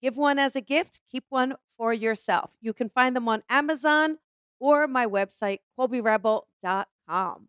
Give one as a gift, keep one for yourself. You can find them on Amazon or my website, colbyrebel.com.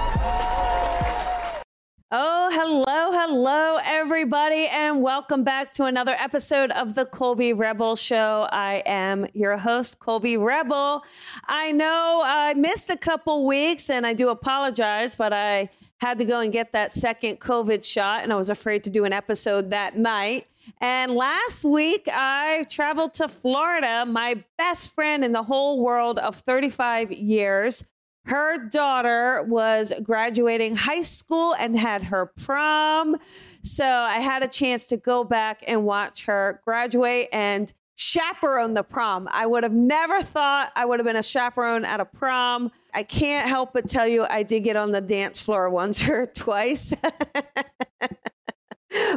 Oh, hello, hello, everybody, and welcome back to another episode of the Colby Rebel Show. I am your host, Colby Rebel. I know I missed a couple weeks, and I do apologize, but I had to go and get that second COVID shot, and I was afraid to do an episode that night. And last week, I traveled to Florida, my best friend in the whole world of 35 years her daughter was graduating high school and had her prom. So I had a chance to go back and watch her graduate and chaperone the prom. I would have never thought I would have been a chaperone at a prom. I can't help but tell you, I did get on the dance floor once or twice.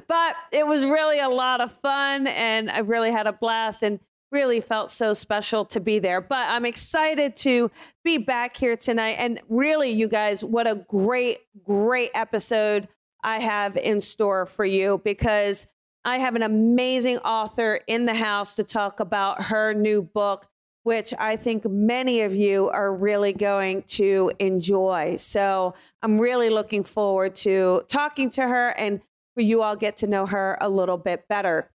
but it was really a lot of fun and I really had a blast. And really felt so special to be there. But I'm excited to be back here tonight. And really, you guys, what a great, great episode I have in store for you because I have an amazing author in the house to talk about her new book, which I think many of you are really going to enjoy. So I'm really looking forward to talking to her and for you all get to know her a little bit better.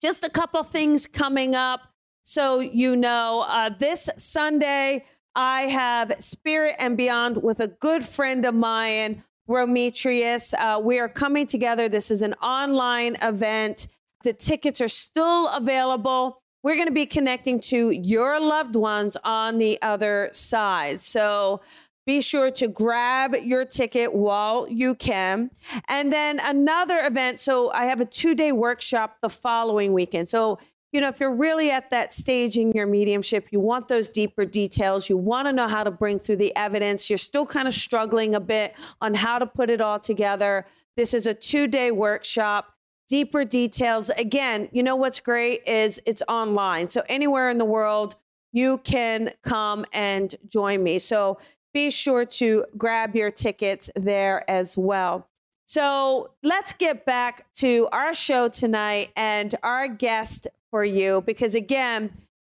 Just a couple things coming up. So, you know, uh, this Sunday, I have Spirit and Beyond with a good friend of mine, Rometrius. Uh, we are coming together. This is an online event. The tickets are still available. We're going to be connecting to your loved ones on the other side. So, be sure to grab your ticket while you can. And then another event. So, I have a two day workshop the following weekend. So, you know, if you're really at that stage in your mediumship, you want those deeper details, you want to know how to bring through the evidence, you're still kind of struggling a bit on how to put it all together. This is a two day workshop. Deeper details. Again, you know what's great is it's online. So anywhere in the world, you can come and join me. So be sure to grab your tickets there as well. So let's get back to our show tonight and our guest for you because again,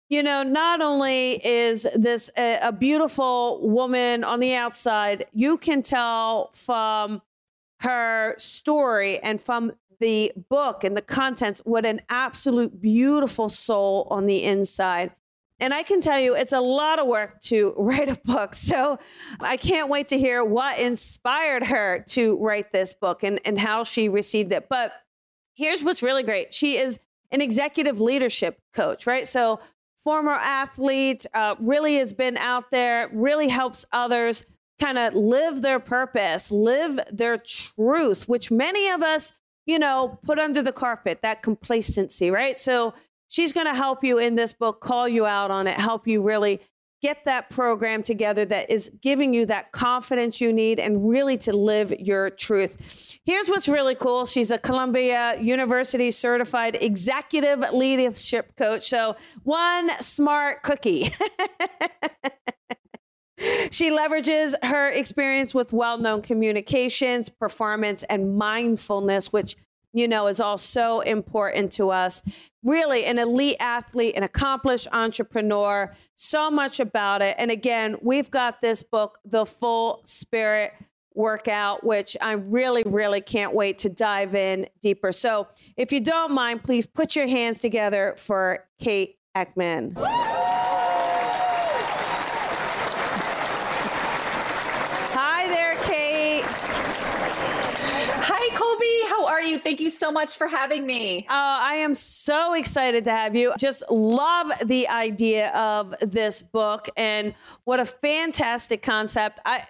you know, not only is this a, a, beautiful woman on the outside, you can tell from her story and from the book and the contents what an absolute beautiful soul on the inside. And I can tell you, it's a lot of work to write a book. So I can't wait to hear what inspired her to write this book and, and how she received it. But here's what's really great she is an executive leadership coach, right? So, former athlete, uh, really has been out there, really helps others kind of live their purpose, live their truth, which many of us, you know, put under the carpet, that complacency, right? So, she's going to help you in this book, call you out on it, help you really get that program together that is giving you that confidence you need and really to live your truth. Here's what's really cool. She's a Columbia University certified executive leadership coach. So, one smart cookie. She leverages her experience with well known communications, performance, and mindfulness, which you know, is all so important to us. Really, an elite athlete, an accomplished entrepreneur, so much about it. And again, we've got this book, The Full Spirit Workout, which I really, really can't wait to dive in deeper. So if you don't mind, please put your hands together for Kate Eckman. Hi there, Kate. Stephanie, thank you so much for having me. Uh, I am so excited to have you. Just love the idea of this book and what a fantastic concept. I,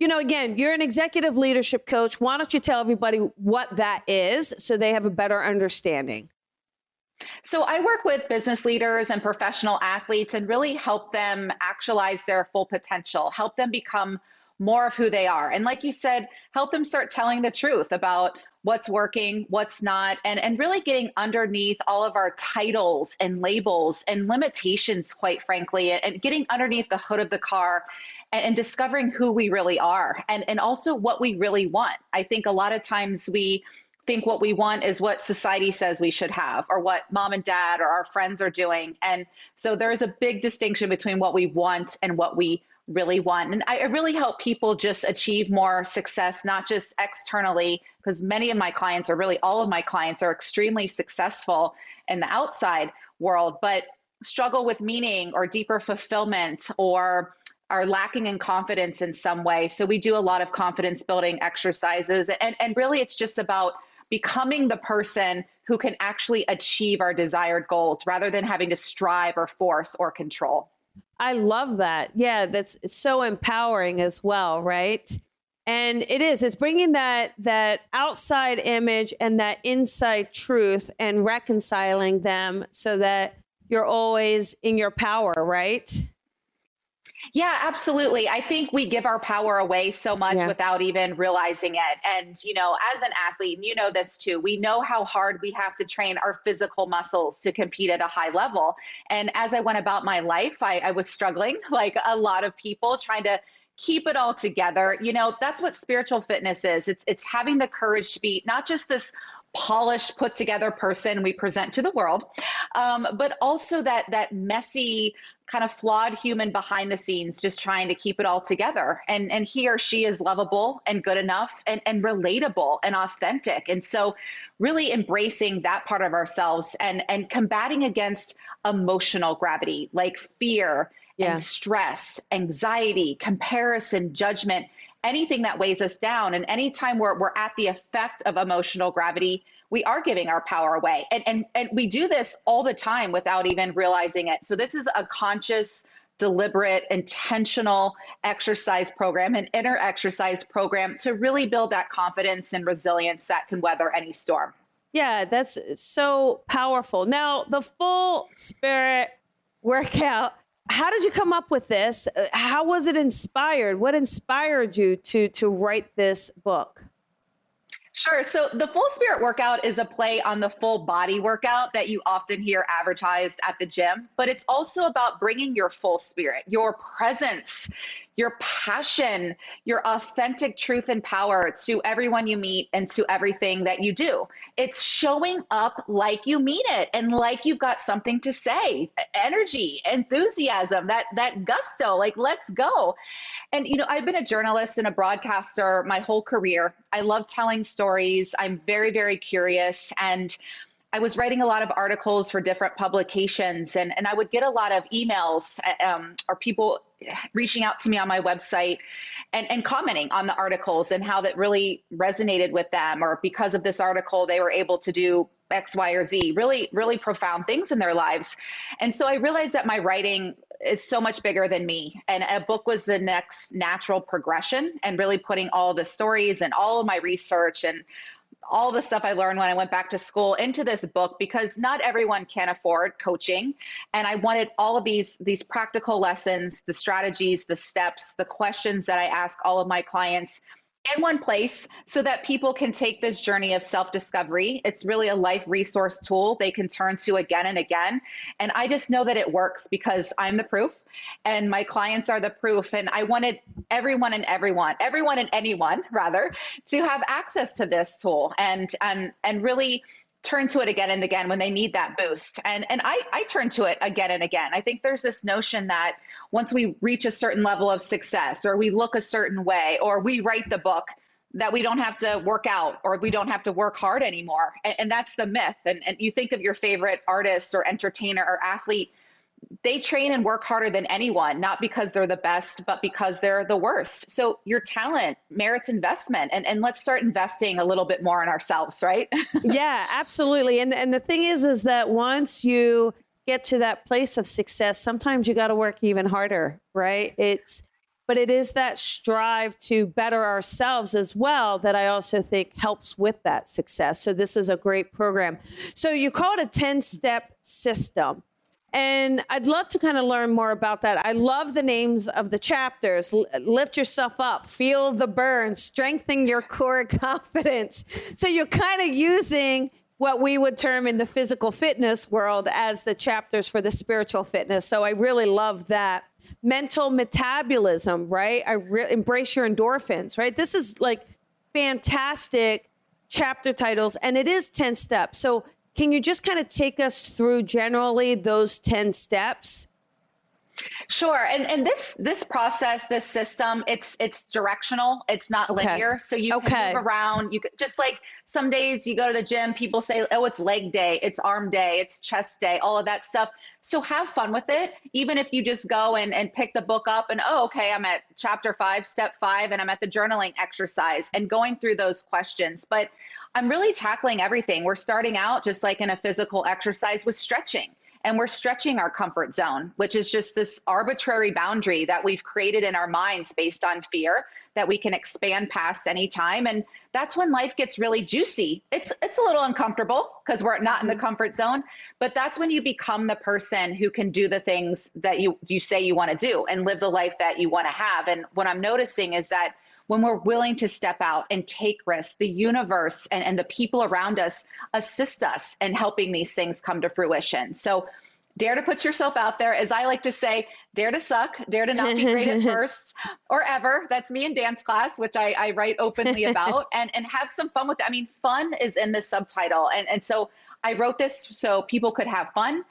you know, again, you're an executive leadership coach. Why don't you tell everybody what that is so they have a better understanding? So, I work with business leaders and professional athletes and really help them actualize their full potential, help them become more of who they are. And, like you said, help them start telling the truth about what's working, what's not, and, and really getting underneath all of our titles and labels and limitations, quite frankly, and getting underneath the hood of the car and, and discovering who we really are and, and also what we really want. I think a lot of times we think what we want is what society says we should have or what mom and dad or our friends are doing. And so there's a big distinction between what we want and what we really want. And I really help people just achieve more success, not just externally, because many of my clients, or really all of my clients, are extremely successful in the outside world, but struggle with meaning or deeper fulfillment or are lacking in confidence in some way. So we do a lot of confidence building exercises. And, and really, it's just about becoming the person who can actually achieve our desired goals rather than having to strive or force or control. I love that. Yeah, that's so empowering as well, right? And it is. It's bringing that that outside image and that inside truth and reconciling them so that you're always in your power, right? Yeah, absolutely. I think we give our power away so much yeah. without even realizing it. And, you know, as an athlete, and you know this too, we know how hard we have to train our physical muscles to compete at a high level. And as I went about my life, I, I was struggling like a lot of people trying to keep it all together. You know, that's what spiritual fitness is. It's it's having the courage to be not just this polished, put together person we present to the world, um, but also that that messy, kind of flawed human behind the scenes, just trying to keep it all together. And and he or she is lovable and good enough and and relatable and authentic. And so, really embracing that part of ourselves and and combating against emotional gravity like fear yeah. and stress, anxiety, comparison, judgment anything that weighs us down. And anytime we're, we're at the effect of emotional gravity, we are giving our power away. And, and, and we do this all the time without even realizing it. So this is a conscious, deliberate, intentional exercise program, an inner exercise program to really build that confidence and resilience that can weather any storm. Yeah, that's so powerful. Now, the full spirit workout how did you come up with this? Uh, how was it inspired? What inspired you to to write this book? Sure. So the full spirit workout is a play on the full body workout that you often hear advertised at the gym, but it's also about bringing your full spirit, your presence, your passion, your authentic truth and power to everyone you meet and to everything that you do. It's showing up like you mean it and like you've got something to say, energy, enthusiasm, that that gusto, like let's go. And you know, I've been a journalist and a broadcaster my whole career. I love telling stories. I'm very very curious and I was writing a lot of articles for different publications, and, and I would get a lot of emails um, or people reaching out to me on my website and, and commenting on the articles and how that really resonated with them, or because of this article, they were able to do X, Y, or Z, really, really profound things in their lives. And so I realized that my writing is so much bigger than me. And a book was the next natural progression, and really putting all the stories and all of my research and all the stuff I learned when I went back to school into this book because not everyone can afford coaching. And I wanted all of these these practical lessons, the strategies, the steps, the questions that I ask all of my clients in one place so that people can take this journey of self discovery. It's really a life resource tool they can turn to again and again. And I just know that it works because I'm the proof and my clients are the proof. And I wanted everyone and everyone, everyone and anyone rather, to have access to this tool and and and really turn to it again and again when they need that boost. And and I, I turn to it again and again. I think there's this notion that once we reach a certain level of success or we look a certain way or we write the book, that we don't have to work out or we don't have to work hard anymore. And, and that's the myth. And, and you think of your favorite artist or entertainer or athlete, they train and work harder than anyone, not because they're the best, but because they're the worst. So your talent merits investment and, and let's start investing a little bit more in ourselves, right? yeah, absolutely. And and the thing is is that once you get to that place of success, sometimes you got to work even harder, right? It's but it is that strive to better ourselves as well that I also think helps with that success. So this is a great program. So you call it a 10 step system. And I'd love to kind of learn more about that. I love the names of the chapters. L- lift yourself up, feel the burn, strengthen your core confidence. So you're kind of using what we would term in the physical fitness world as the chapters for the spiritual fitness. So I really love that mental metabolism, right? I re- embrace your endorphins, right? This is like fantastic chapter titles, and it is 10 steps. So, can you just kind of take us through generally those 10 steps? Sure. And and this this process, this system, it's it's directional. It's not okay. linear. So you okay. can move around. You can, just like some days you go to the gym, people say, "Oh, it's leg day, it's arm day, it's chest day, all of that stuff." So have fun with it. Even if you just go and, and pick the book up and, oh, okay, I'm at chapter five, step five, and I'm at the journaling exercise and going through those questions. But I'm really tackling everything. We're starting out just like in a physical exercise with stretching and we're stretching our comfort zone, which is just this arbitrary boundary that we've created in our minds based on fear that we can expand past anytime. And that's when life gets really juicy. It's it's a little uncomfortable because we're not in the mm-hmm. comfort zone, but that's when you become the person who can do the things that you you say you want to do and live the life that you want to have. And what I'm noticing is that when we're willing to step out and take risks, the universe and, and the people around us assist us in helping these things come to fruition. So dare to put yourself out there. As I like to say, dare to suck, dare to not be great at first or ever. That's me in dance class, which I, I write openly about, and, and have some fun with it. I mean, fun is in the subtitle. And, and so I wrote this so people could have fun.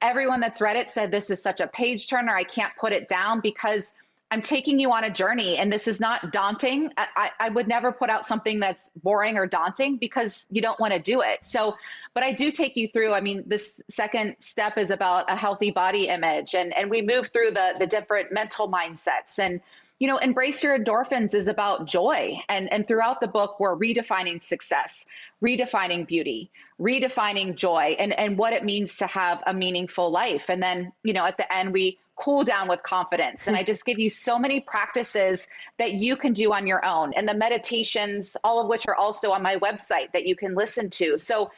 Everyone that's read it said this is such a page turner. I can't put it down because I'm taking you on a journey, and this is not daunting. I, I, would never put out something that's boring or daunting because you don't want to do it. So, but I do take you through. I mean, this second step is about a healthy body image, and and we move through the the different mental mindsets and. You know, embrace your endorphins is about joy. And, and throughout the book, we're redefining success, redefining beauty, redefining joy, and, and what it means to have a meaningful life. And then, you know, at the end, we cool down with confidence. And I just give you so many practices that you can do on your own, and the meditations, all of which are also on my website that you can listen to. So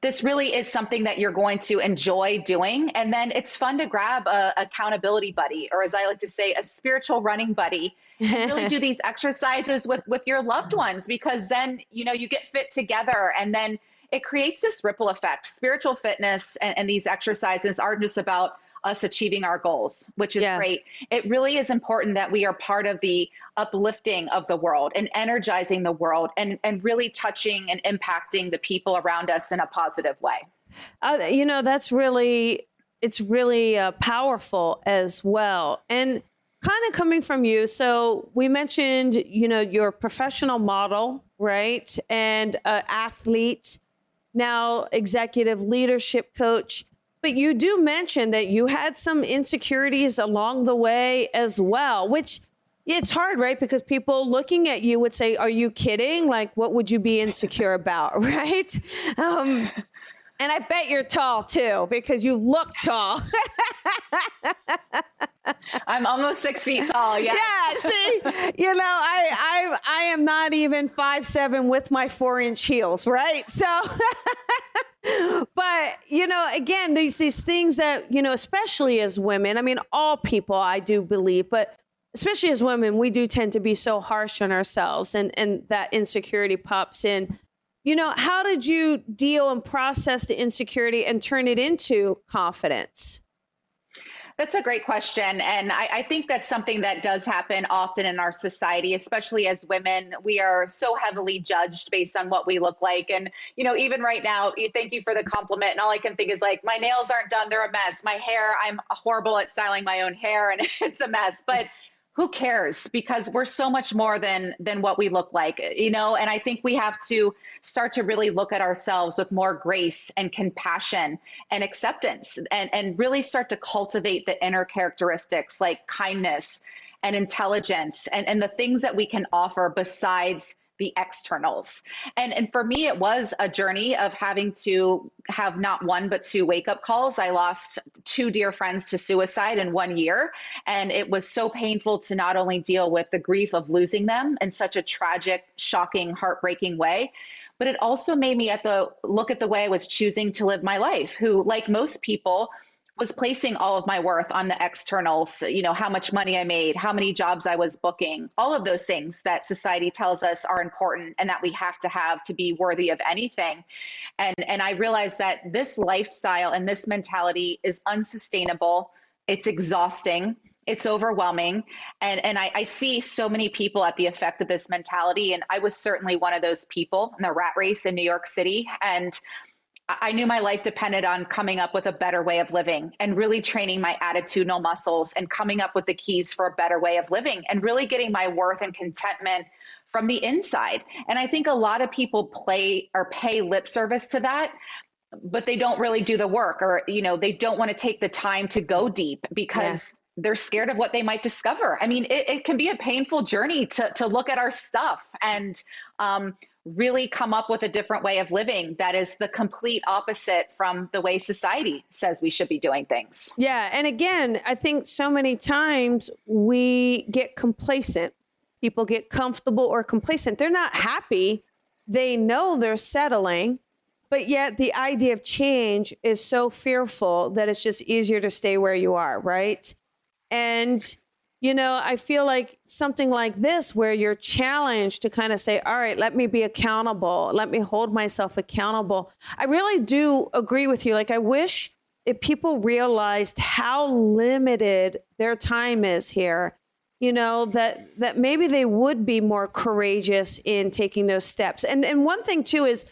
this really is something that you're going to enjoy doing. And then it's fun to grab a accountability buddy, or as I like to say, a spiritual running buddy, and really do these exercises with with your loved ones because then you know you get fit together and then it creates this ripple effect. Spiritual fitness and, and these exercises aren't just about us achieving our goals, which is yeah. great. It really is important that we are part of the uplifting of the world and energizing the world and, and really touching and impacting the people around us in a positive way. Uh, you know, that's really, it's really uh, powerful as well. And kind of coming from you. So we mentioned, you know, your professional model, right? And uh, athlete, now executive leadership coach. But you do mention that you had some insecurities along the way as well, which it's hard, right? Because people looking at you would say, Are you kidding? Like, what would you be insecure about, right? Um, and I bet you're tall too, because you look tall. I'm almost six feet tall. Yeah. Yeah. See, you know, I I I am not even five seven with my four inch heels, right? So but you know again these these things that you know especially as women i mean all people i do believe but especially as women we do tend to be so harsh on ourselves and and that insecurity pops in. You know how did you deal and process the insecurity and turn it into confidence that's a great question. And I, I, think that's something that does happen often in our society, especially as women. We are so heavily judged based on what we look like. And, you know, even right now, you thank you for the compliment. And all I can think is like, my nails aren't done, they're a mess. My hair, I'm horrible at styling my own hair and it's a mess. But who cares? Because we're so much more than than what we look like you know? And i think we have to start to really look at ourselves with more grace and compassion and acceptance and and really start to cultivate the inner characteristics like kindness and intelligence and and the things that we can offer besides the externals. And and for me it was a journey of having to have not one but two wake up calls. I lost two dear friends to suicide in one year and it was so painful to not only deal with the grief of losing them in such a tragic, shocking, heartbreaking way, but it also made me at the look at the way I was choosing to live my life, who like most people was placing all of my worth on the externals, you know, how much money I made, how many jobs I was booking, all of those things that society tells us are important and that we have to have to be worthy of anything. And and I realized that this lifestyle and this mentality is unsustainable. It's exhausting. It's overwhelming. And and I, I see so many people at the effect of this mentality. And I was certainly one of those people in the rat race in New York City. And I knew my life depended on coming up with a better way of living and really training my attitudinal muscles and coming up with the keys for a better way of living and really getting my worth and contentment from the inside. And I think a lot of people play or pay lip service to that but they don't really do the work or you know they don't want to take the time to go deep because. They're scared of what they might discover i mean it, it, can be a painful journey to, to look at our stuff and um, really come up with a different way of living that is the complete opposite from the way society says we should be doing things. Yeah. And again, I think so many times we get complacent. People get comfortable or complacent. They're not happy. They know they're settling, but yet the idea of change is so fearful that it's just easier to stay where you are, right? And you know, I feel like something like this, where you're challenged to kind of say, all right, let me be accountable, let me hold myself accountable. I really do agree with you. Like, I wish if people realized how limited their time is here, you know, that that maybe they would be more courageous in taking those steps. And and one thing too is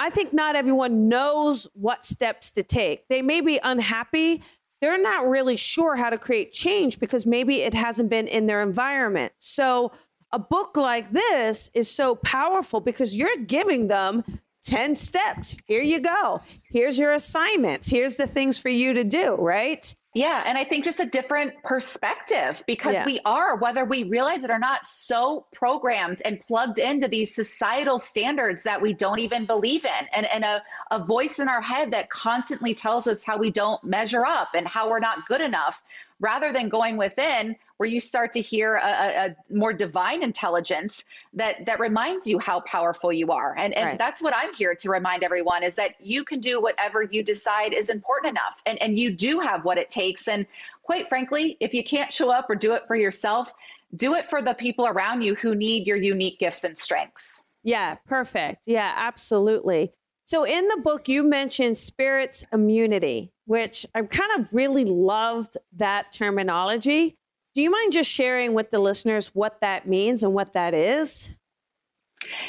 I think not everyone knows what steps to take. They may be unhappy they're not really sure how to create change because maybe it hasn't been in their environment. So a book like this is so powerful because you're giving them 10 steps. Here you go. Here's your assignments. Here's the things for you to do, right? Yeah, and I think just a different perspective because yeah. we are, whether we realize it or not, so programmed and plugged into these societal standards that we don't even believe in, and, and a, a voice in our head that constantly tells us how we don't measure up and how we're not good enough, rather than going within where you start to hear a, a, more divine intelligence that that reminds you how powerful you are. And and right. that's what i'm here to remind everyone is that you can do whatever you decide is important enough and and you do have what it takes. And quite frankly if you can't show up or do it for yourself do it for the people around you who need your unique gifts and strengths. Yeah perfect. Yeah absolutely so in the book you mentioned spirit's immunity which i kind of really loved that terminology do you mind just sharing with the listeners what that means and what that is?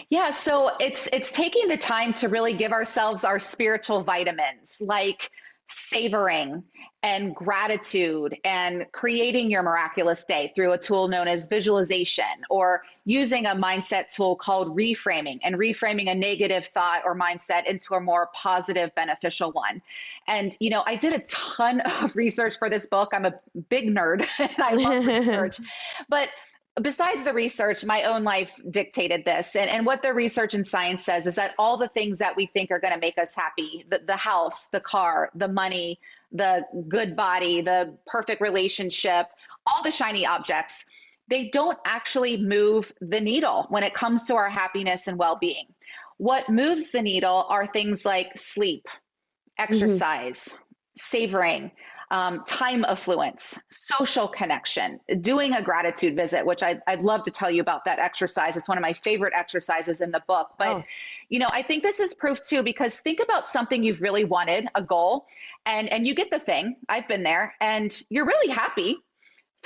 Yeah, so it's it's taking the time to really give ourselves our spiritual vitamins like savoring and gratitude and creating your miraculous day through a tool known as visualization or using a mindset tool called reframing and reframing a negative thought or mindset into a more positive beneficial one. And you know i did a ton of research for this book. I'm a big nerd and i love research. But besides the research, my own life dictated this. And, and what the research and science says is that all the things that we think are going to make us happy the, the house, the car, the money, the good body, the perfect relationship, all the shiny objects they don't actually move the needle when it comes to our happiness and well being. What moves the needle are things like sleep, mm-hmm. exercise, mm-hmm. savoring, um, time affluence, social connection, doing a gratitude visit, which I'd, I'd, love to tell you about that exercise. It's one of my favorite exercises in the book. But, oh. you know, I think this is proof too, because think about something you've really wanted, a goal, and, and you get the thing. I've been there, and you're really happy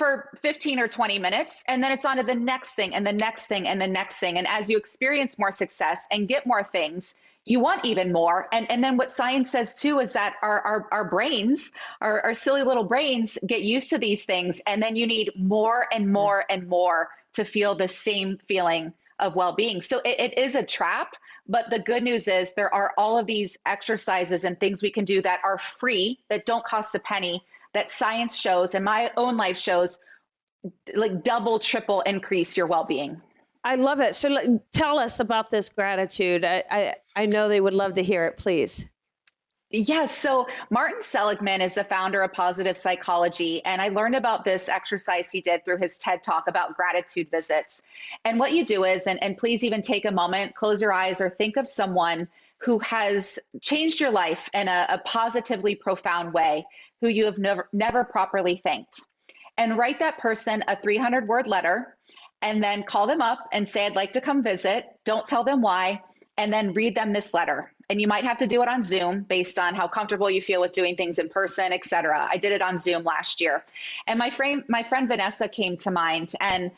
for 15 or 20 minutes and then it's on to the next thing and the next thing and the next thing and as you experience more success and get more things you want even more and and then what science says too is that our our, our brains our, our silly little brains get used to these things and then you need more and mm-hmm. more and more to feel the same feeling of well-being so it, it is a trap but the good news is there are all of these exercises and things we can do that are free that don't cost a penny that science shows and my own life shows like double, triple increase your well being. I love it. So tell us about this gratitude. I, I, I know they would love to hear it, please. Yes. So Martin Seligman is the founder of positive psychology. And I learned about this exercise he did through his TED talk about gratitude visits. And what you do is, and, and please even take a moment, close your eyes, or think of someone who has changed your life in a, a positively profound way, who you have never, never properly thanked. And write that person a 300 word letter and then call them up and say, I'd like to come visit. Don't tell them why. And then read them this letter. And you might have to do it on Zoom based on how comfortable you feel with doing things in person, et cetera. I did it on Zoom last year. And my friend, my friend Vanessa came to mind. And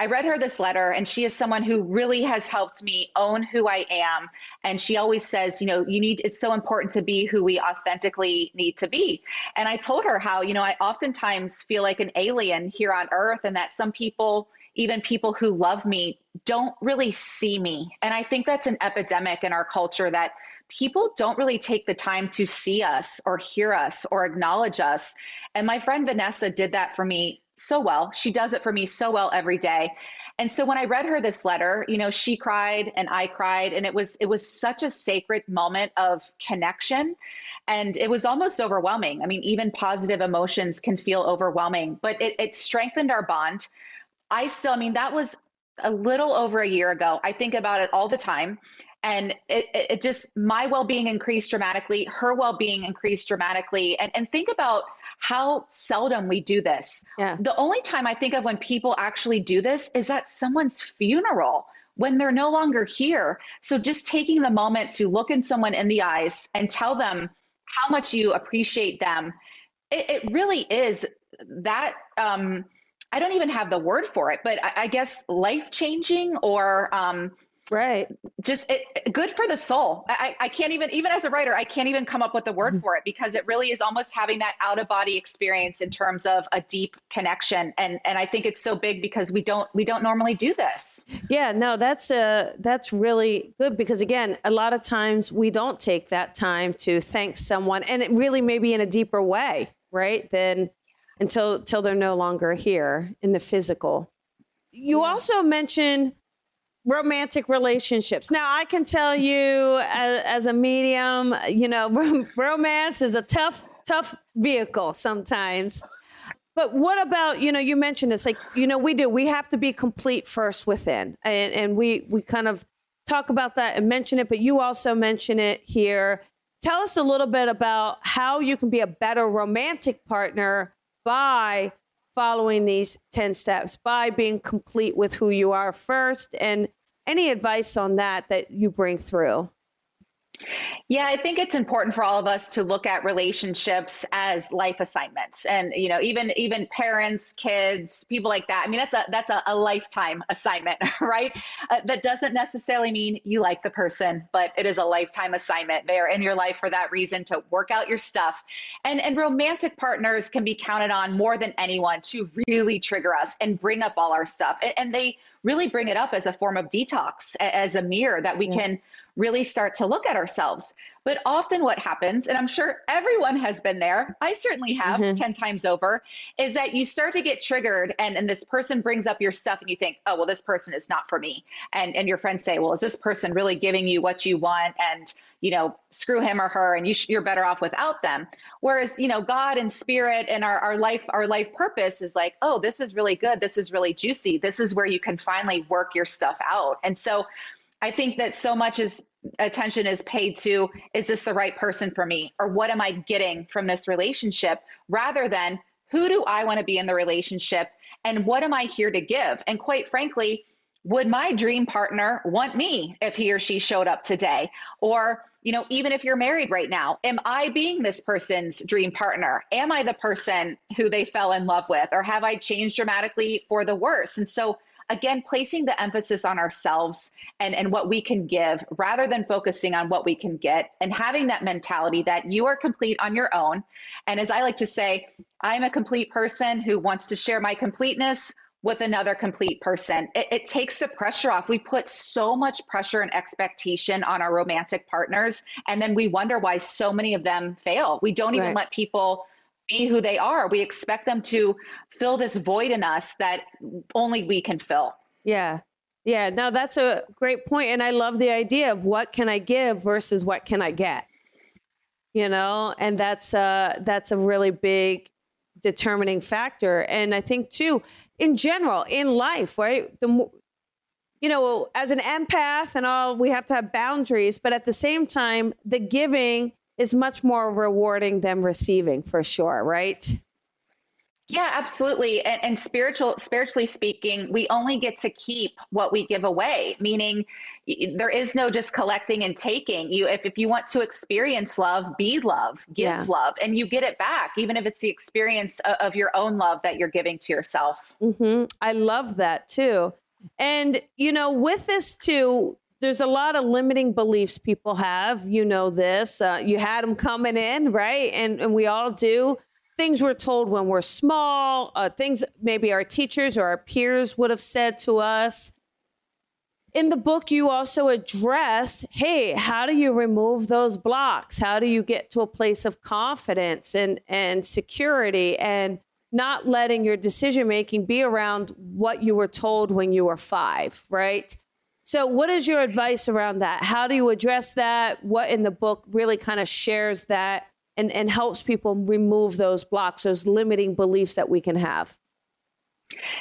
I read her this letter, and she is someone who really has helped me own who I am. And she always says, you know, you need, it's so important to be who we authentically need to be. And I told her how, you know, I oftentimes feel like an alien here on earth, and that some people, even people who love me, don't really see me. And I think that's an epidemic in our culture that people don't really take the time to see us or hear us or acknowledge us. And my friend Vanessa did that for me so well. She does it for me so well every day. And so when I read her this letter, you know, she cried and I cried and it was it was such a sacred moment of connection and it was almost overwhelming. I mean, even positive emotions can feel overwhelming, but it it strengthened our bond. I still I mean, that was a little over a year ago. I think about it all the time and it, it just my well-being increased dramatically her well-being increased dramatically and, and think about how seldom we do this. Yeah. The only time I think of when people actually do this is at someone's funeral when they're no longer here. So just taking the moment to look in someone in the eyes and tell them how much you appreciate them, it, it really is that. Um, I don't even have the word for it, but I, I guess life changing or um, Right. Just it, good for the soul. I, I can't even, even as a writer, I can't even come up with a word mm-hmm. for it because it really is almost having that out of body experience in terms of a deep connection. And and I think it's so big because we don't we don't normally do this. Yeah, no, that's uh that's really good because again, a lot of times we don't take that time to thank someone, and it really maybe in a deeper way, right? Than until until they're no longer here in the physical. You yeah. also mentioned romantic relationships. Now, I can tell you as, as a medium, you know, romance is a tough, tough vehicle sometimes. But what about, you know, you mentioned it's like, you know, we do, we have to be complete first within. And, and we, we kind of talk about that and mention it, but you also mention it here. Tell us a little bit about how you can be a better romantic partner by following these 10 steps by being complete with who you are first and any advice on that that you bring through yeah, I think it's important for all of us to look at relationships as life assignments, and you know, even even parents, kids, people like that. I mean, that's a that's a, a lifetime assignment, right? Uh, that doesn't necessarily mean you like the person, but it is a lifetime assignment. They are in your life for that reason to work out your stuff, and and romantic partners can be counted on more than anyone to really trigger us and bring up all our stuff, and, and they really bring it up as a form of detox, as a mirror that we can really start to look at ourselves. But often what happens, and I'm sure everyone has been there, I certainly have mm-hmm. 10 times over, is that you start to get triggered and, and this person brings up your stuff and you think, oh, well, this person is not for me. And, and your friends say, well, is this person really giving you what you want? And, you know, screw him or her and you sh- you're better off without them. Whereas, you know, God and spirit and our, our life, our life purpose is like, oh, this is really good. This is really juicy. This is where you can finally work your stuff out. And so I think that so much is attention is paid to is this the right person for me or what am I getting from this relationship rather than who do I want to be in the relationship and what am I here to give? And quite frankly, would my dream partner want me if he or she showed up today? Or, you know, even if you're married right now, am I being this person's dream partner? Am I the person who they fell in love with? Or have I changed dramatically for the worse? And so, again, placing the emphasis on ourselves and, and what we can give rather than focusing on what we can get and having that mentality that you are complete on your own. And as I like to say, I'm a complete person who wants to share my completeness with another complete person. It, it, takes the pressure off. We put so much pressure and expectation on our romantic partners, and then we wonder why so many of them fail. We don't even right. let people be who they are. We expect them to fill this void in us that only we can fill. Yeah. Yeah, Now that's a great point. And I love the idea of what can I give versus what can I get? You know, and that's uh that's a really big determining factor. And I think too, in general, in life, right? The you know, as an empath and all, we have to have boundaries, but at the same time, the giving is much more rewarding than receiving for sure, right? Yeah, absolutely. And, and, spiritual, spiritually speaking, we only get to keep what we give away. Meaning, there is no just collecting and taking. You, if if you want to experience love, be love, give yeah. love, and you get it back, even if it's the experience of, of your own love that you're giving to yourself. Mm-hmm. I love that too. And you know, with this too, there's a lot of limiting beliefs people have. You know this. Uh, you had them coming in, right? And and we all do things we're told when we're small, uh, things maybe our teachers or our peers would have said to us. In the book, you also address hey, how do you remove those blocks? How do you get to a place of confidence and, and security and not letting your decision making be around what you were told when you were five, right? So, what is your advice around that? How do you address that? What in the book really kind of shares that and, and helps people remove those blocks, those limiting beliefs that we can have?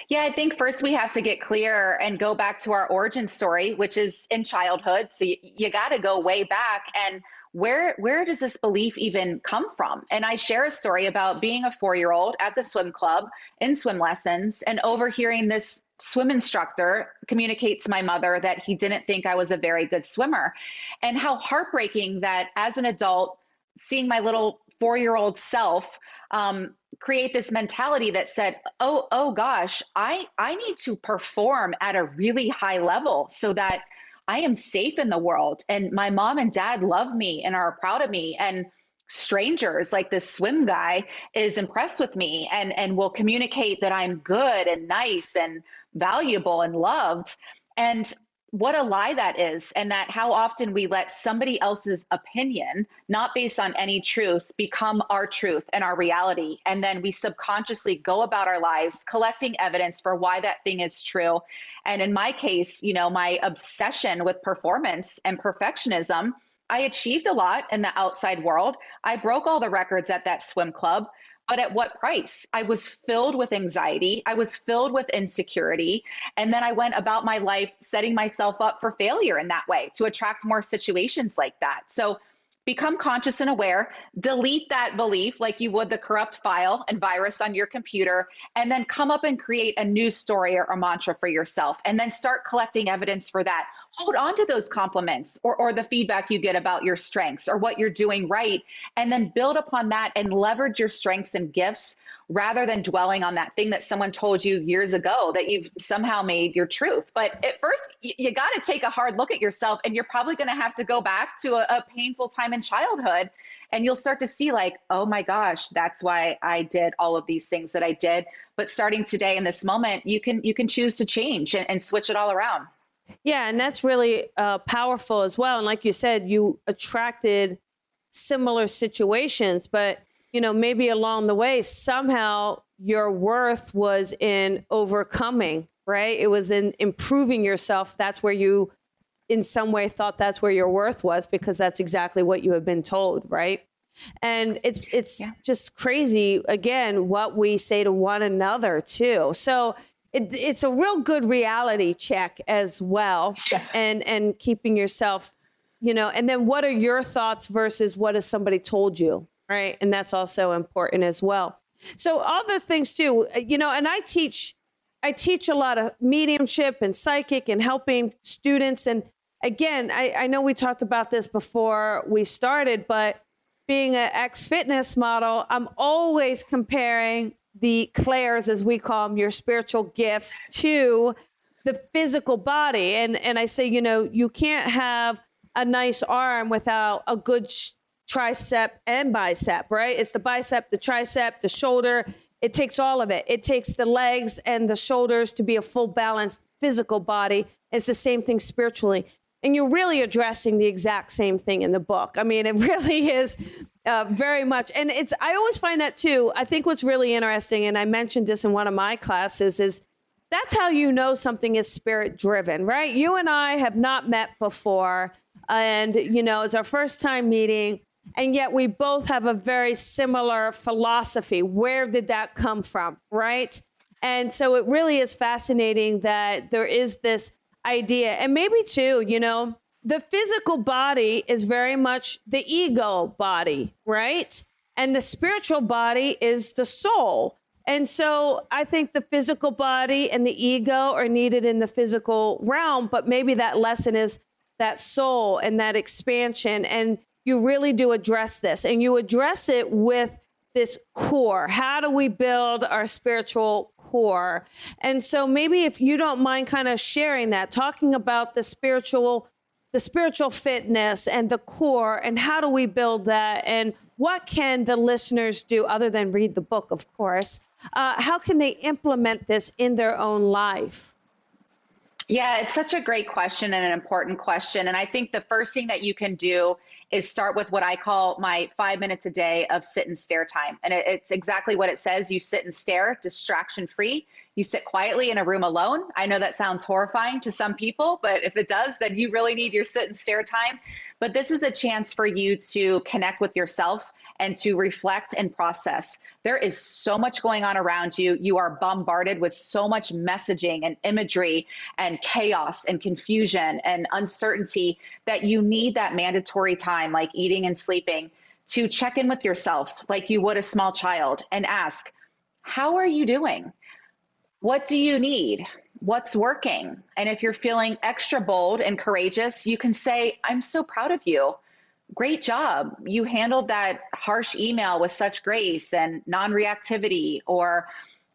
Yeah, I think first we have to get clear and go back to our origin story, which is in childhood. So you, you got to go way back and where where does this belief even come from? And I share a story about being a 4-year-old at the swim club in swim lessons and overhearing this swim instructor communicates my mother that he didn't think I was a very good swimmer. And how heartbreaking that as an adult seeing my little four year old self um, create this mentality that said oh oh gosh i i need to perform at a really high level so that i am safe in the world. And my mom and dad love me and are proud of me. And strangers like this swim guy is impressed with me and and will communicate that i'm good and nice and valuable and loved and what a lie that is, and that how often we let somebody else's opinion, not based on any truth, become our truth and our reality. And then we subconsciously go about our lives collecting evidence for why that thing is true. And in my case, you know, my obsession with performance and perfectionism. I achieved a lot in the outside world. I broke all the records at that swim club but at what price? I was filled with anxiety. I was filled with insecurity. And then I went about my life setting myself up for failure in that way to attract more situations like that. So become conscious and aware, delete that belief like you would the corrupt file and virus on your computer, and then come up and create a new story or a mantra for yourself. And then start collecting evidence for that hold on to those compliments or, or the feedback you get about your strengths or what you're doing right, and then build upon that and leverage your strengths and gifts rather than dwelling on that thing that someone told you years ago that you've somehow made your truth. But at first, you, you got to take a hard look at yourself, and you're probably going to have to go back to a, a painful time in childhood. And you'll start to see, like, oh my gosh, that's why I did all of these things that I did. But starting today in this moment, you can you can choose to change and, and switch it all around. Yeah, and that's really uh, powerful as well. And like you said, you attracted similar situations, but you know maybe along the way somehow your worth was in overcoming, right? It was in improving yourself. That's where you, in some way, thought that's where your worth was because that's exactly what you have been told, right? And it's it's yeah. just crazy again what we say to one another too. So it, it's a real good reality check as well yeah. and and keeping yourself you know and then what are your thoughts versus what has somebody told you right and that's also important as well so all those things too you know and i teach I teach a lot of mediumship and psychic and helping students. And again, I, I know we talked about this before we started, but being an ex fitness model, I'm always comparing the clairs, as we call them, your spiritual gifts, to the physical body. And and I say, you know, you can't have a nice arm without a good sh- tricep and bicep, right? It's the bicep, the tricep, the shoulder. It takes all of it. It takes the legs and the shoulders to be a full balanced physical body. It's the same thing spiritually. And you're really addressing the exact same thing in the book. I mean, it really is uh, very much. And it's, I always find that too. I think what's really interesting, and I mentioned this in one of my classes, is that's how you know something is spirit driven, right? You and I have not met before. And, you know, it's our first time meeting. And yet we both have a very similar philosophy. Where did that come from, right? And so it really is fascinating that there is this idea. And maybe, too, you know, the physical body is very much the ego body, right? And the spiritual body is the soul. And so I think the physical body and the ego are needed in the physical realm, but maybe that lesson is that soul and that expansion. And you really do address this and you address it with this core. How do we build our spiritual core? And so maybe if you don't mind kind of sharing that, talking about the spiritual the spiritual fitness and the core and how do we build that and what can the listeners do other than read the book of course uh, how can they implement this in their own life? Yeah, it's such a great question and an important question. And I think the first thing that you can do is start with what I call my five minutes a day of sit and stare time. And it's exactly what it says. You sit and stare, distraction free. You sit quietly in a room alone. I know that sounds horrifying to some people, but if it does, then you really need your sit and stare time. But this is a chance for you to connect with yourself and to reflect and process. There is so much going on around you. You are bombarded with so much messaging and imagery and chaos and confusion and uncertainty that you need that mandatory time, like eating and sleeping, to check in with yourself like you would a small child and ask, How are you doing? What do you need? What's working? And if you're feeling extra bold and courageous, you can say, I'm so proud of you great job. You handled that harsh email with such grace and non reactivity, or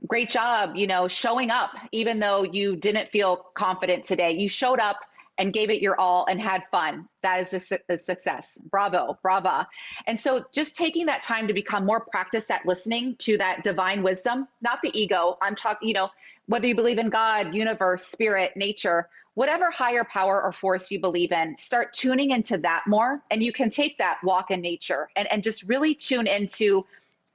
great job, you know, showing up even though you didn't feel confident today. You showed up and gave it your all and had fun. That is a, su- a, success. Bravo, brava. And so just taking that time to become more practiced at listening to that divine wisdom, not the ego. I'm talking, you know, whether you believe in God, universe, spirit, nature, whatever higher power or force you believe in, start tuning into that more. And you can take that walk in nature and, and just really tune into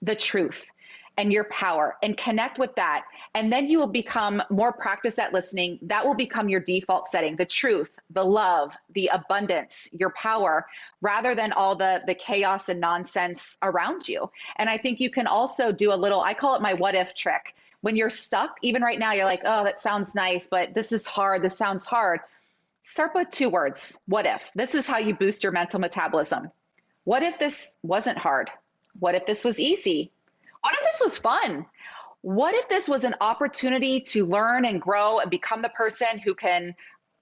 the truth and your power and connect with that. And then you will become more practiced at listening. That will become your default setting the truth, the love, the abundance, your power, rather than all the, the chaos and nonsense around you. And I think you can also do a little, I call it my what if trick when you're stuck, even right now, you're like, oh, that sounds nice, but this is hard. This sounds hard. Start with two words What if? This is how you boost your mental metabolism. What if this wasn't hard? What if this was easy? What if this was fun? What if this was an opportunity to learn and grow and become the person who can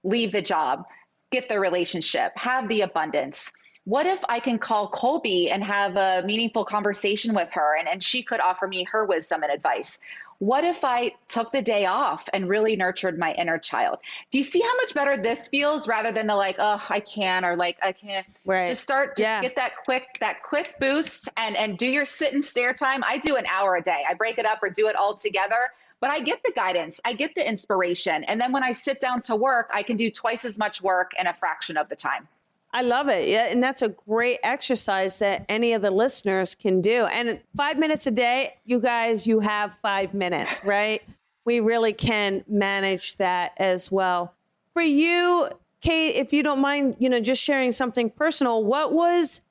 leave the job, get the relationship, have the abundance? What if I can call Colby and have a meaningful conversation with her and, and she could offer me her wisdom and advice? What if I took the day off and really nurtured my inner child? Do you see how much better this feels rather than the like, oh, I can or like I can't. Right. Just start just yeah. get that quick that quick boost and and do your sit and stare time. I do an hour a day. I break it up or do it all together. But I get the guidance, I get the inspiration. And then when I sit down to work, I can do twice as much work in a fraction of the time. I love it. Yeah, and that's a great exercise that any of the listeners can do. And five minutes a day, you guys, you have five minutes, right? We really can manage that as well. For you, Kate, if you don't mind, you know, just sharing something personal, what was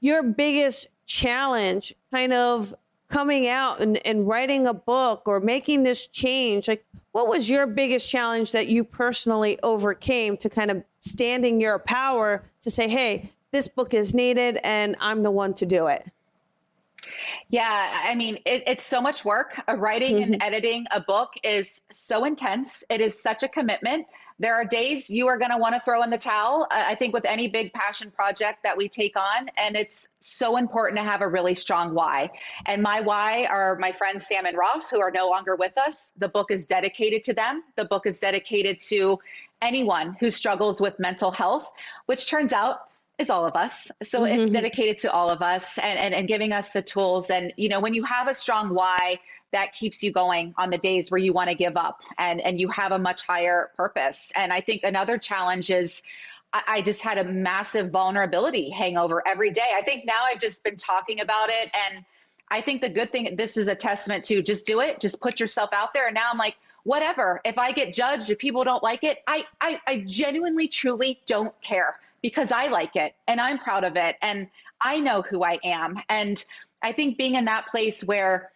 your biggest challenge kind of coming out and, and writing a book or making this change? Like, what was your biggest challenge that you personally overcame to kind of standing your power to say, hey, this book is needed and I'm the one to do it? Yeah, I mean, it, it's so much work. Writing mm-hmm. and editing a book is so intense. It is such a commitment. There are days you are going to want to throw in the towel. I think with any big passion project that we take on, and it's so important to have a really strong why. And my why are my friends Sam and Rolf, who are no longer with us. The book is dedicated to them. The book is dedicated to anyone who struggles with mental health, which turns out is all of us. So mm-hmm. it's dedicated to all of us and, and, and giving us the tools. And, you know, when you have a strong why, that keeps you going on the days where you want to give up and, and you have a much higher purpose. And I think another challenge is I, just had a massive vulnerability hangover every day. I think now I've just been talking about it. And I think the good thing, this is a testament to just do it, just put yourself out there. And now I'm like, whatever. If I get judged, if people don't like it, I, I, I genuinely, truly don't care because I like it and I'm proud of it and I know who I am. And I think being in that place where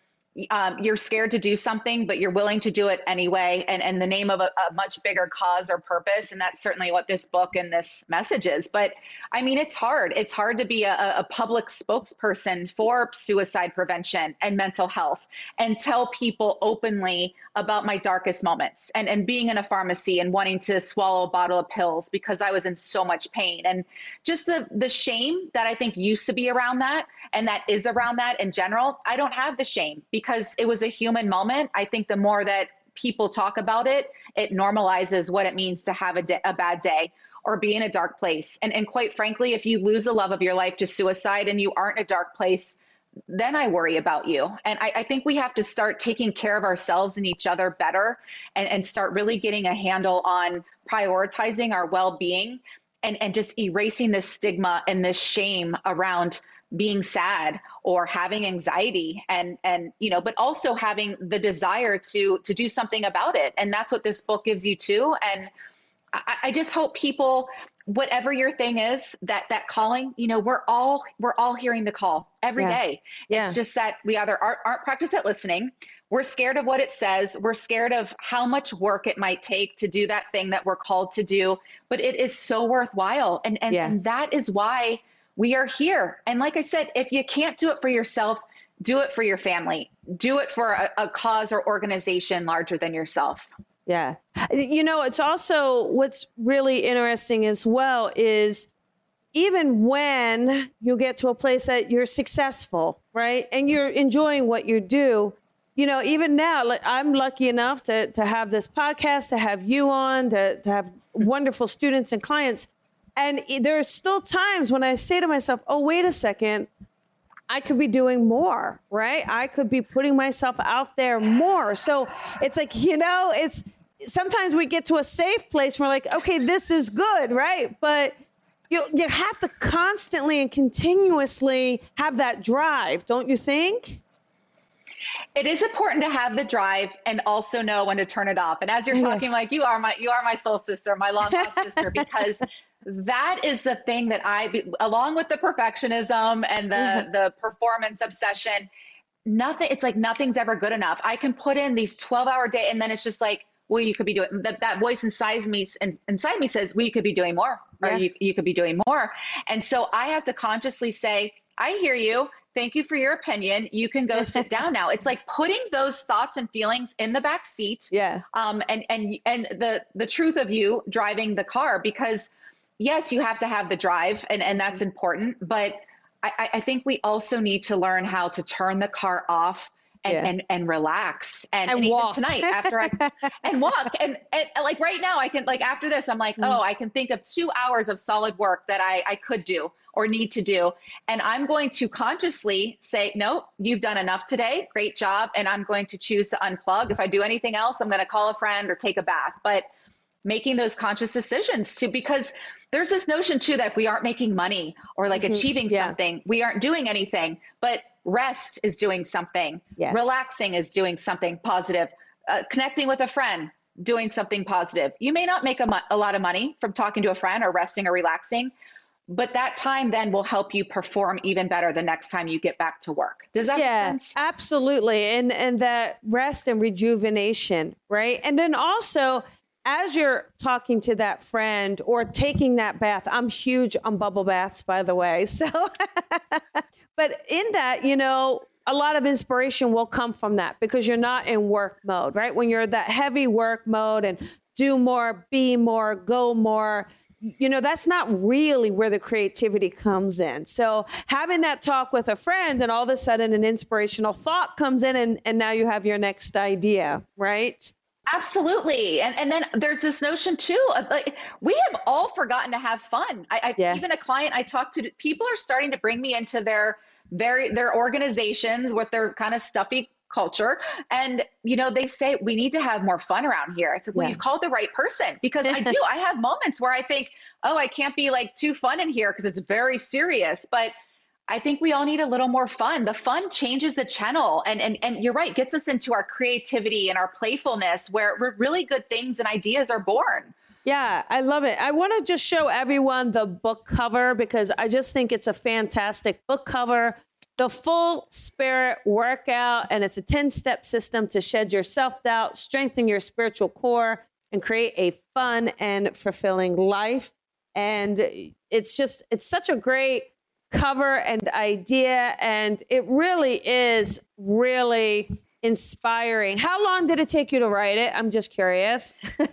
um, you're scared to do something, but you're willing to do it anyway, and in the name of a, a, much bigger cause or purpose. And that's certainly what this book and this message is. But I mean, it's hard. It's hard to be a, a public spokesperson for suicide prevention and mental health and tell people openly about my darkest moments and, and being in a pharmacy and wanting to swallow a bottle of pills because I was in so much pain. And just the, the shame that I think used to be around that and that is around that in general, I don't have the shame because it was a human moment. I think the more that people talk about it, it normalizes what it means to have a, de- a bad day or be in a dark place. And, and quite frankly, if you lose a love of your life to suicide and you aren't in a dark place, then I worry about you. And I, I, think we have to start taking care of ourselves and each other better and, and start really getting a handle on prioritizing our well being and, and just erasing this stigma and this shame around being sad or having anxiety and and you know but also having the desire to to do something about it and that's what this book gives you too and I, I just hope people whatever your thing is that that calling you know we're all we're all hearing the call every yeah. day. yeah. it's just that we either aren't, aren't practiced at listening we're scared of what it says we're scared of how much work it might take to do that thing that we're called to do but it is so worthwhile and and, yeah. and that is why we are here and like i said if you can't do it for yourself do it for your family do it for a, a cause or organization larger than yourself yeah. You know, it's also what's really interesting as well is even when you get to a place that you're successful, right? And you're enjoying what you do, you know, even now, I'm lucky enough to, to have this podcast, to have you on, to, to have wonderful students and clients. And there are still times when I say to myself, oh, wait a second, I could be doing more, right? I could be putting myself out there more. So it's like, you know, it's sometimes we get to a safe place where we're like, okay, this is good, right? But you you have to constantly and continuously have that drive, don't you think? It is important to have the drive and also know when to turn it off. And as you're talking, like you are my you are my soul sister, my long lost sister, because that is the thing that I, along with the perfectionism and the mm-hmm. the performance obsession, nothing. It's like nothing's ever good enough. I can put in these 12 hour day, and then it's just like well, you could be doing that. That voice inside me, and inside me says, well, you could be doing more, or yeah. you, you could be doing more. And so I have to consciously say, I hear you. Thank you for your opinion. You can go sit down now. It's like putting those thoughts and feelings in the back seat. Yeah. Um. And and and the the truth of you driving the car because yes, you have to have the drive, and and that's important. But I, I think we also need to learn how to turn the car off and, yeah. and, and relax and, and, and walk. tonight after I and walk and, and, like right now I can like after this I'm like mm. oh I can think of two hours of solid work that I, I could do or need to do and I'm going to consciously say no you've done enough today great job and I'm going to choose to unplug if I do anything else I'm going to call a friend or take a bath but making those conscious decisions to because there's this notion too that if we aren't making money or like mm-hmm. achieving yeah. something we aren't doing anything but rest is doing something. Yes. relaxing is doing something positive. Uh, connecting with a friend doing something positive. You may not make a, mo- a lot of money from talking to a friend or resting or relaxing but that time then will help you perform even better the next time you get back to work. Does that yeah, make sense? absolutely. And and that rest and rejuvenation right? And then also as you're talking to that friend or taking that bath i'm huge on bubble baths by the way so but in that, you know, a lot of inspiration will come from that because you're not in work mode, right? When you're that heavy work mode and do more, be more, go more, you know, that's not really where the creativity comes in. So having that talk with a friend and all of a sudden an inspirational thought comes in and, and now you have your next idea, right? Absolutely. And and then there's this notion too of like we have all forgotten to have fun. I, I yeah. even a client I talked to, people are starting to bring me into their very their organizations with their kind of stuffy culture. And, you know, they say we need to have more fun around here. I said, well, yeah. you've called the right person because I do. I have moments where I think, oh, I can't be like too fun in here because it's very serious. But I think we all need a little more fun. The fun changes the channel. And, and, and you're right, gets us into our creativity and our playfulness where, really good things and ideas are born. Yeah, I love it. I want to just show everyone the book cover because I just think it's a fantastic book cover. The full spirit workout, and it's a 10 step system to shed your self doubt, strengthen your spiritual core, and create a fun and fulfilling life. And it's just, it's such a great cover and idea. And it really is really inspiring. How long did it take you to write it? I'm just curious.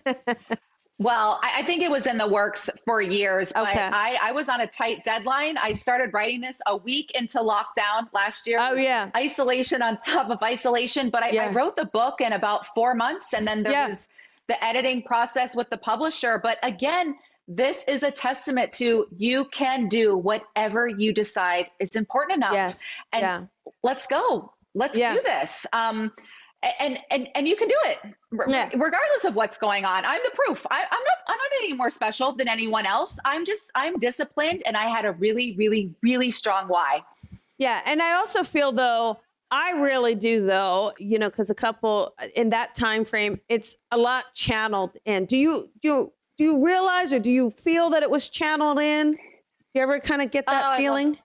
Well, I, I, think it was in the works for years, but okay. I, I was on a tight deadline. I started writing this a week into lockdown last year. Oh, yeah. Isolation on top of isolation. But I, yeah. I wrote the book in about four months, and then there yeah. was the editing process with the publisher. But again, this is a testament to you can do whatever you decide is important enough. Yes. And yeah. let's go. Let's yeah. do this. Um, and and and you can do it yeah. regardless of what's going on i'm the proof I, i'm not i'm not any more special than anyone else i'm just i'm disciplined and i had a really really really strong why yeah and i also feel though i really do though you know because a couple in that time frame it's a lot channeled in do you do you do you realize or do you feel that it was channeled in do you ever kind of get that oh, feeling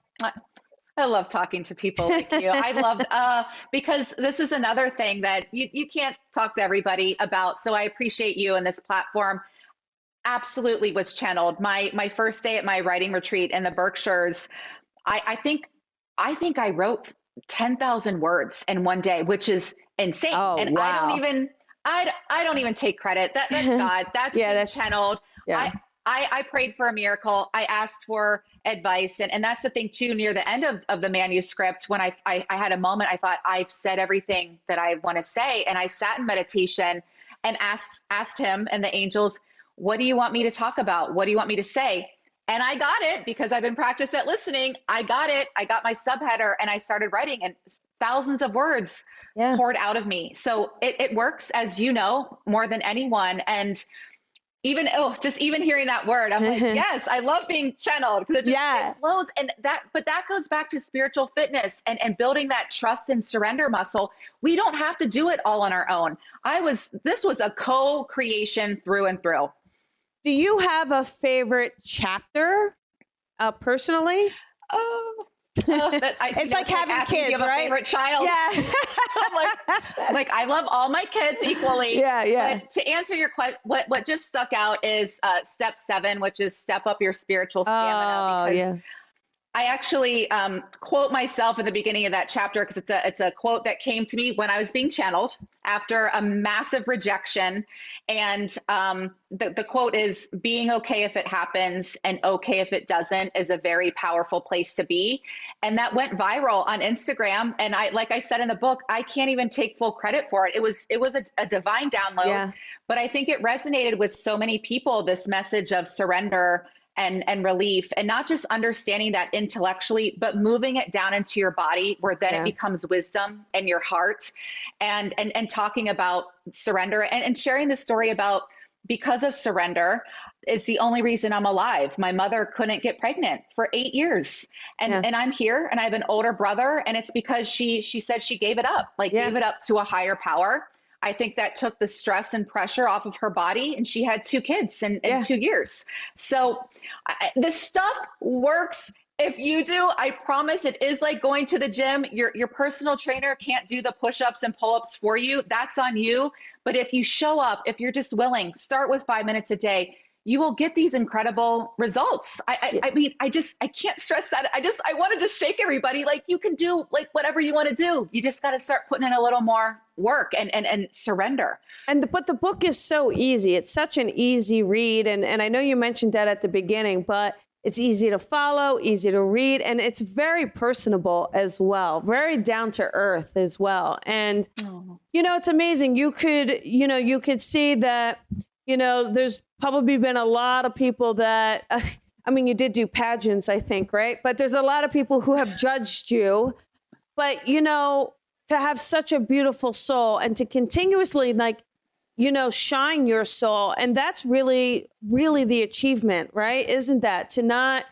I love talking to people like you. I love uh, because this is another thing that you you can't talk to everybody about. So I appreciate you and this platform. Absolutely was channeled. My my first day at my writing retreat in the Berkshires, I, I think I think I wrote ten thousand words in one day, which is insane. Oh, and wow. I don't even I I don't even take credit. That that's God. That's yeah, that's channeled. Yeah. I, I, I prayed for a miracle. I asked for advice. And, and that's the thing too, near the end of, of the manuscript, when I, I, I had a moment, I thought I've said everything that I want to say. And I sat in meditation and asked, asked him and the angels, what do you want me to talk about? What do you want me to say? And I got it because I've been practiced at listening. I got it. I got my subheader and I started writing and thousands of words yeah. poured out of me. So it, it works, as you know, more than anyone. And even oh just even hearing that word i'm like yes i love being channeled because it just yeah. flows and that but that goes back to spiritual fitness and and building that trust and surrender muscle we don't have to do it all on our own i was this was a co-creation through and through do you have a favorite chapter uh, personally oh Oh, I, it's like having kids, you have right? A favorite child. Yeah. like, like, I love all my kids equally. Yeah, yeah. But to answer your question, what what just stuck out is uh, step seven, which is step up your spiritual stamina. Oh, because yeah. I actually um, quote myself at the beginning of that chapter because it's a it's a quote that came to me when I was being channeled after a massive rejection, and um, the the quote is "Being okay if it happens and okay if it doesn't is a very powerful place to be," and that went viral on Instagram. And I, like I said in the book, I can't even take full credit for it. It was it was a, a divine download, yeah. but I think it resonated with so many people. This message of surrender and and relief and not just understanding that intellectually but moving it down into your body where then yeah. it becomes wisdom and your heart and and and talking about surrender and, and sharing the story about because of surrender is the only reason I'm alive. My mother couldn't get pregnant for 8 years. And yeah. and I'm here and I have an older brother and it's because she she said she gave it up. Like yeah. gave it up to a higher power I think that took the stress and pressure off of her body, and she had two kids in, in yeah. two years. So I, this stuff works if you do, I promise it is like going to the gym. Your your personal trainer can't do the push-ups and pull-ups for you. That's on you. But if you show up, if you're just willing, start with 5 minutes a day. You will get these incredible results. I, I, I, mean, I just, I can't stress that. I just, I want to just shake everybody. Like you can do like whatever you want to do. You just got to start putting in a little more work and, and, and surrender. And the, but the book is so easy. It's such an easy read. And, and I know you mentioned that at the beginning, but it's easy to follow, easy to read, and it's very personable as well, very down to earth as well. And, oh. you know, it's amazing. You could, you know, you could see that, you know, there's probably been a lot of people that, uh, I mean, you did do pageants, I think, right? But there's a lot of people who have judged you. But, you know, to have such a beautiful soul and to continuously, like, you know, shine your soul. And that's really, really the achievement, right? Isn't that to not,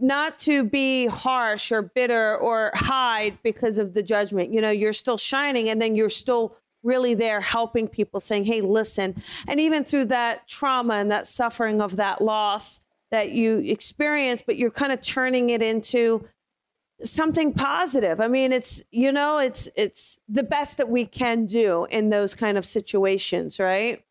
not to be harsh or bitter or hide because of the judgment. You know, you're still shining and then you're still really there helping people, saying, hey, listen. And even through that trauma and that suffering of that loss that you experience, but you're kind of turning it into something positive. I mean, it's, you know, it's, it's the best that we can do in those kind of situations, right?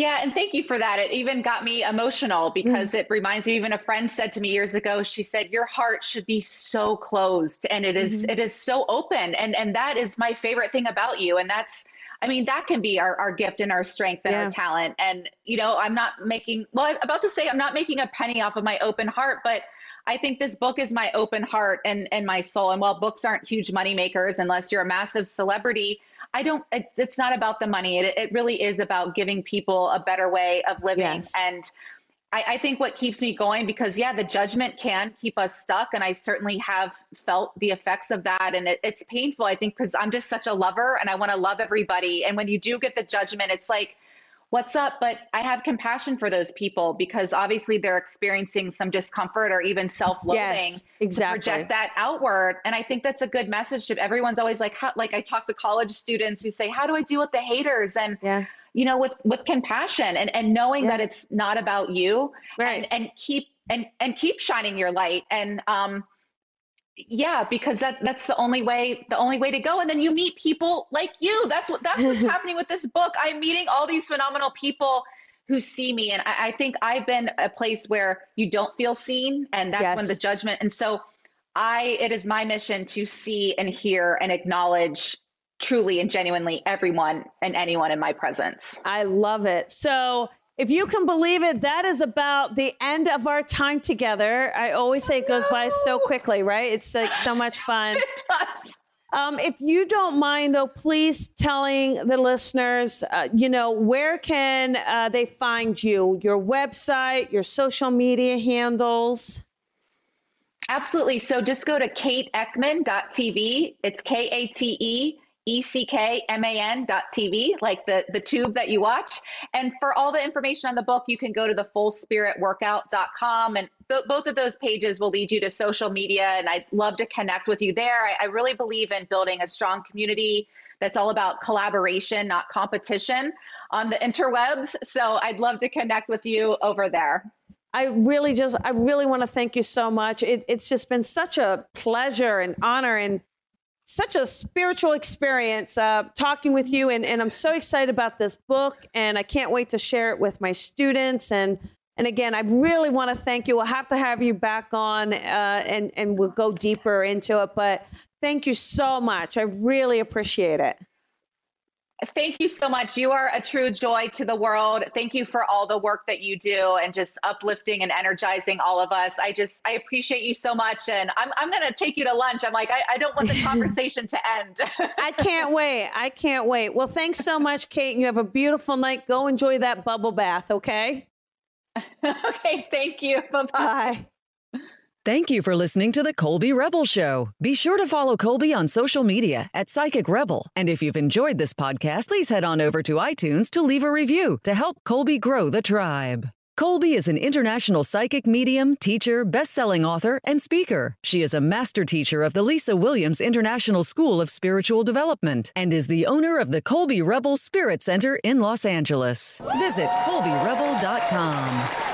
Yeah, and thank you for that. It even got me emotional because mm-hmm. it reminds me. Even a friend said to me years ago. She said, "Your heart should be so closed, and it is, mm-hmm. it is so open." And and that is my favorite thing about you. And that's, I mean, that can be our, our gift and our strength and yeah. our talent. And you know, I'm not making. Well, I'm about to say I'm not making a penny off of my open heart, but I think this book is my open heart and and my soul. And while books aren't huge money makers unless you're a massive celebrity, I don't, it's, it's not about the money. It, it really is about giving people a better way of living. Yes. And I, I, think what keeps me going because yeah, the judgment can keep us stuck. And I certainly have felt the effects of that. And it, it's painful, I think, because I'm just such a lover and I want to love everybody. And when you do get the judgment, it's like, what's up but i have compassion for those people because obviously they're experiencing some discomfort or even self-loathing yes, exactly. to project that outward and i think that's a good message to everyone's always like how, like i talk to college students who say how do i deal with the haters and yeah you know with with compassion and and knowing yeah. that it's not about you right. and and keep and and keep shining your light and um yeah because that that's the only way the only way to go and then you meet people like you. That's what that's what's happening with this book. I'm meeting all these phenomenal people who see me and I, I, think i've been a place where you don't feel seen and that's yes. when the judgment and so i it is my mission to see and hear and acknowledge truly and genuinely everyone and anyone in my presence. I love it. So if you can believe it, that is about the end of our time together. I always say it goes no. by so quickly, right? It's like so much fun. it does. Um, if you don't mind, though, please telling the listeners, uh, you know, where can uh, they find you? Your website, your social media handles. Absolutely. So just go to kateeckman.tv. It's K A T E E-C-K-M-A-N dot TV, like the, the tube that you watch. And for all the information on the book, you can go to the fullspiritworkout.com. And th- both of those pages will lead you to social media. And I'd love to connect with you there. I, I really believe in building a strong community that's all about collaboration, not competition on the interwebs. So I'd love to connect with you over there. I really just, I really want to thank you so much. It, it's just been such a pleasure and honor and such a spiritual experience uh, talking with you. And, and I'm so excited about this book. And I can't wait to share it with my students. And, and again, I really want to thank you. We'll have to have you back on uh, and, and we'll go deeper into it. But thank you so much. I really appreciate it. Thank you so much. You are a true joy to the world. Thank you for all the work that you do and just uplifting and energizing all of us. I just, I appreciate you so much. And I'm, I'm going to take you to lunch. I'm like, I, I don't want the conversation to end. I can't wait. I can't wait. Well, thanks so much, Kate. You have a beautiful night. Go enjoy that bubble bath, okay? okay. Thank you. Bye-bye. Bye. Thank you for listening to the Colby Rebel Show. Be sure to follow Colby on social media at Psychic Rebel. And if you've enjoyed this podcast, please head on over to iTunes to leave a review to help Colby grow the tribe. Colby is an international psychic medium, teacher, best-selling author, and speaker. She is a master teacher of the Lisa Williams International School of Spiritual Development and is the owner of the Colby Rebel Spirit Center in Los Angeles. Visit colbyrebel.com.